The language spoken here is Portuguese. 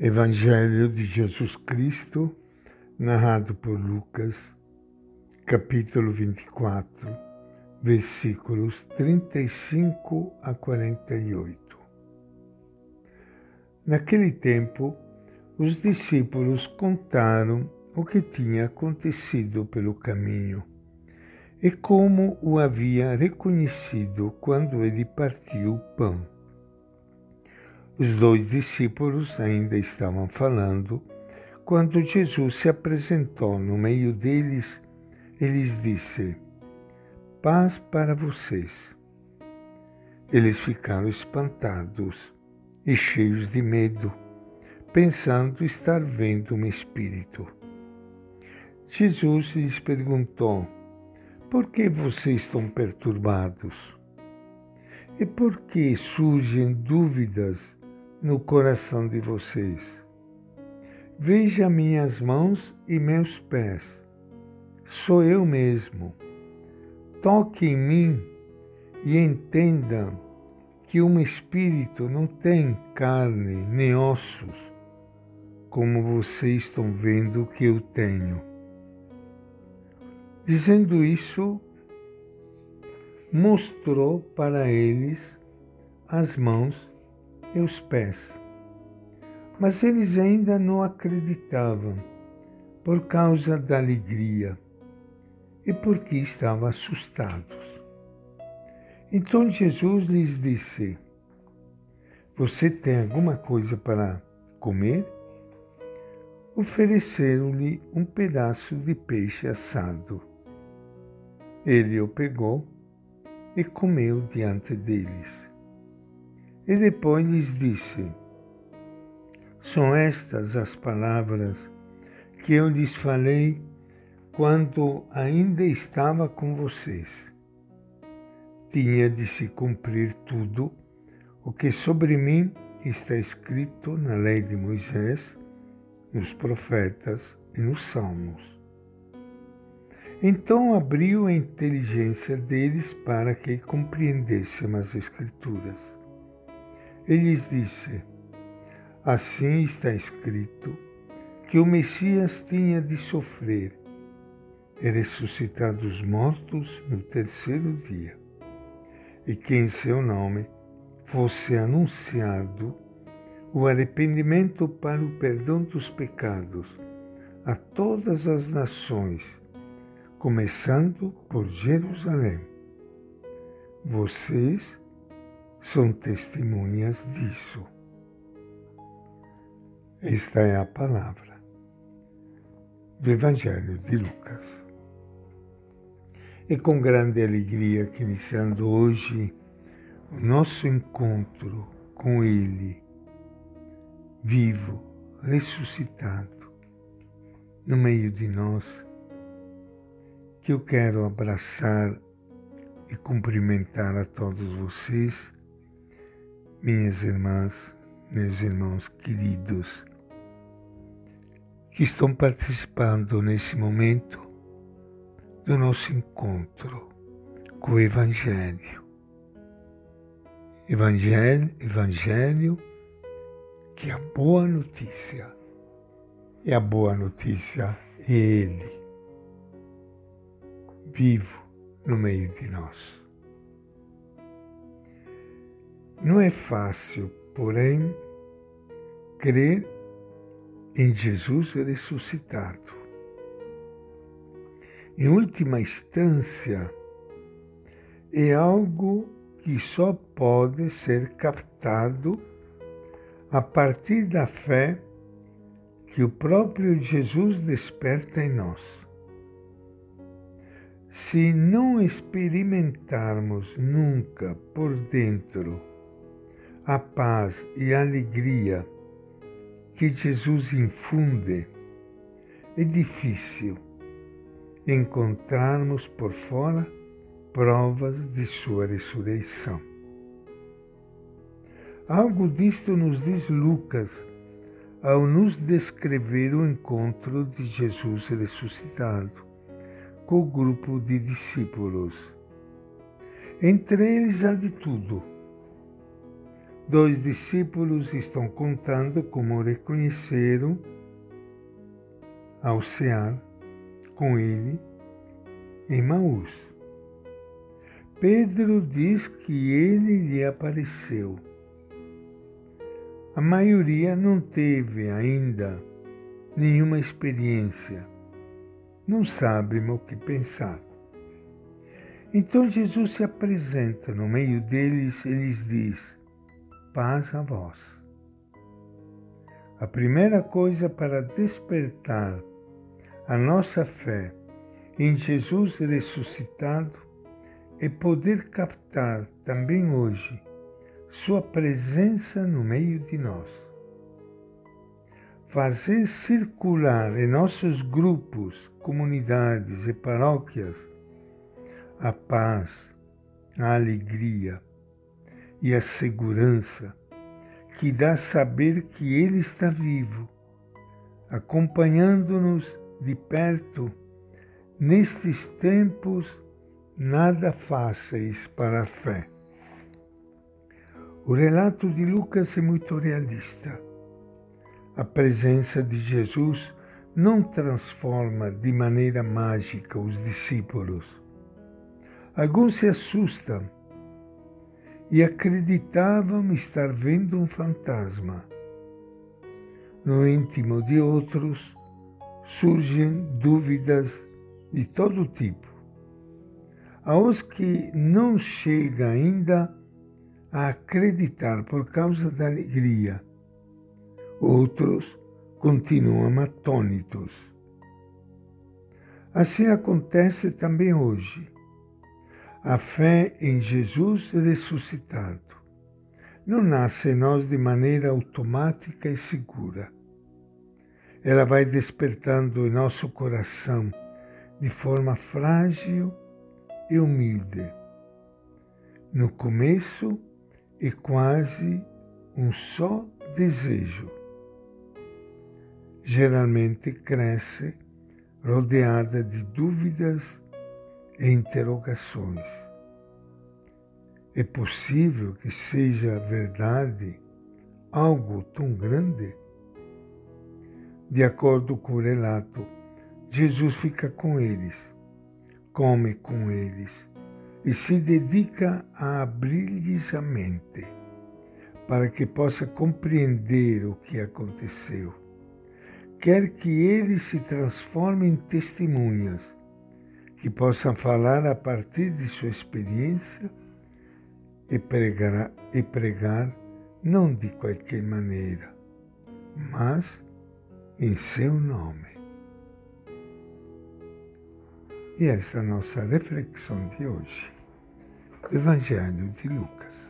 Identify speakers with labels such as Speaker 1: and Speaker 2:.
Speaker 1: Evangelho de Jesus Cristo, narrado por Lucas, capítulo 24, versículos 35 a 48. Naquele tempo, os discípulos contaram o que tinha acontecido pelo caminho e como o havia reconhecido quando ele partiu o pão. Os dois discípulos ainda estavam falando quando Jesus se apresentou no meio deles e lhes disse: Paz para vocês. Eles ficaram espantados e cheios de medo, pensando estar vendo um espírito. Jesus lhes perguntou: Por que vocês estão perturbados? E por que surgem dúvidas no coração de vocês. Veja minhas mãos e meus pés. Sou eu mesmo. Toque em mim e entenda que um espírito não tem carne nem ossos, como vocês estão vendo que eu tenho. Dizendo isso, mostrou para eles as mãos e os pés. Mas eles ainda não acreditavam por causa da alegria e porque estavam assustados. Então Jesus lhes disse: Você tem alguma coisa para comer? Ofereceram-lhe um pedaço de peixe assado. Ele o pegou e comeu diante deles. E depois lhes disse: São estas as palavras que eu lhes falei quando ainda estava com vocês. Tinha de se cumprir tudo o que sobre mim está escrito na lei de Moisés, nos profetas e nos salmos. Então abriu a inteligência deles para que compreendessem as Escrituras. Ele lhes disse: Assim está escrito que o Messias tinha de sofrer e ressuscitar dos mortos no terceiro dia, e que em seu nome fosse anunciado o arrependimento para o perdão dos pecados a todas as nações, começando por Jerusalém. Vocês são testemunhas disso. Esta é a palavra do Evangelho de Lucas. E com grande alegria que iniciando hoje o nosso encontro com Ele, vivo, ressuscitado, no meio de nós, que eu quero abraçar e cumprimentar a todos vocês minhas irmãs, meus irmãos queridos, que estão participando nesse momento do nosso encontro com o Evangelho. Evangelho, Evangelho, que é a boa notícia. E a boa notícia é Ele, vivo no meio de nós. Não é fácil, porém, crer em Jesus ressuscitado. Em última instância, é algo que só pode ser captado a partir da fé que o próprio Jesus desperta em nós. Se não experimentarmos nunca por dentro a paz e a alegria que Jesus infunde, é difícil encontrarmos por fora provas de sua ressurreição. Algo disto nos diz Lucas ao nos descrever o encontro de Jesus ressuscitado com o grupo de discípulos. Entre eles há de tudo dois discípulos estão contando como reconheceram ao cear com ele em Maús. Pedro diz que ele lhe apareceu. A maioria não teve ainda nenhuma experiência, não sabem o que pensar. Então Jesus se apresenta no meio deles e lhes diz: Paz a vós. A primeira coisa para despertar a nossa fé em Jesus ressuscitado é poder captar também hoje Sua presença no meio de nós. Fazer circular em nossos grupos, comunidades e paróquias a paz, a alegria e a segurança que dá saber que Ele está vivo, acompanhando-nos de perto nestes tempos nada fáceis para a fé. O relato de Lucas é muito realista. A presença de Jesus não transforma de maneira mágica os discípulos Alguns se assustam e acreditavam estar vendo um fantasma. No íntimo de outros surgem dúvidas de todo tipo. Aos que não chega ainda a acreditar por causa da alegria, outros continuam atônitos. Assim acontece também hoje a fé em Jesus ressuscitado não nasce em nós de maneira automática e segura. Ela vai despertando em nosso coração de forma frágil e humilde. No começo é quase um só desejo. Geralmente cresce rodeada de dúvidas e interrogações. É possível que seja verdade algo tão grande? De acordo com o relato, Jesus fica com eles, come com eles e se dedica a abrir-lhes a mente para que possa compreender o que aconteceu. Quer que eles se transformem em testemunhas que possam falar a partir de sua experiência e pregar, e pregar não de qualquer maneira, mas em seu nome. E esta é a nossa reflexão de hoje, do Evangelho de Lucas.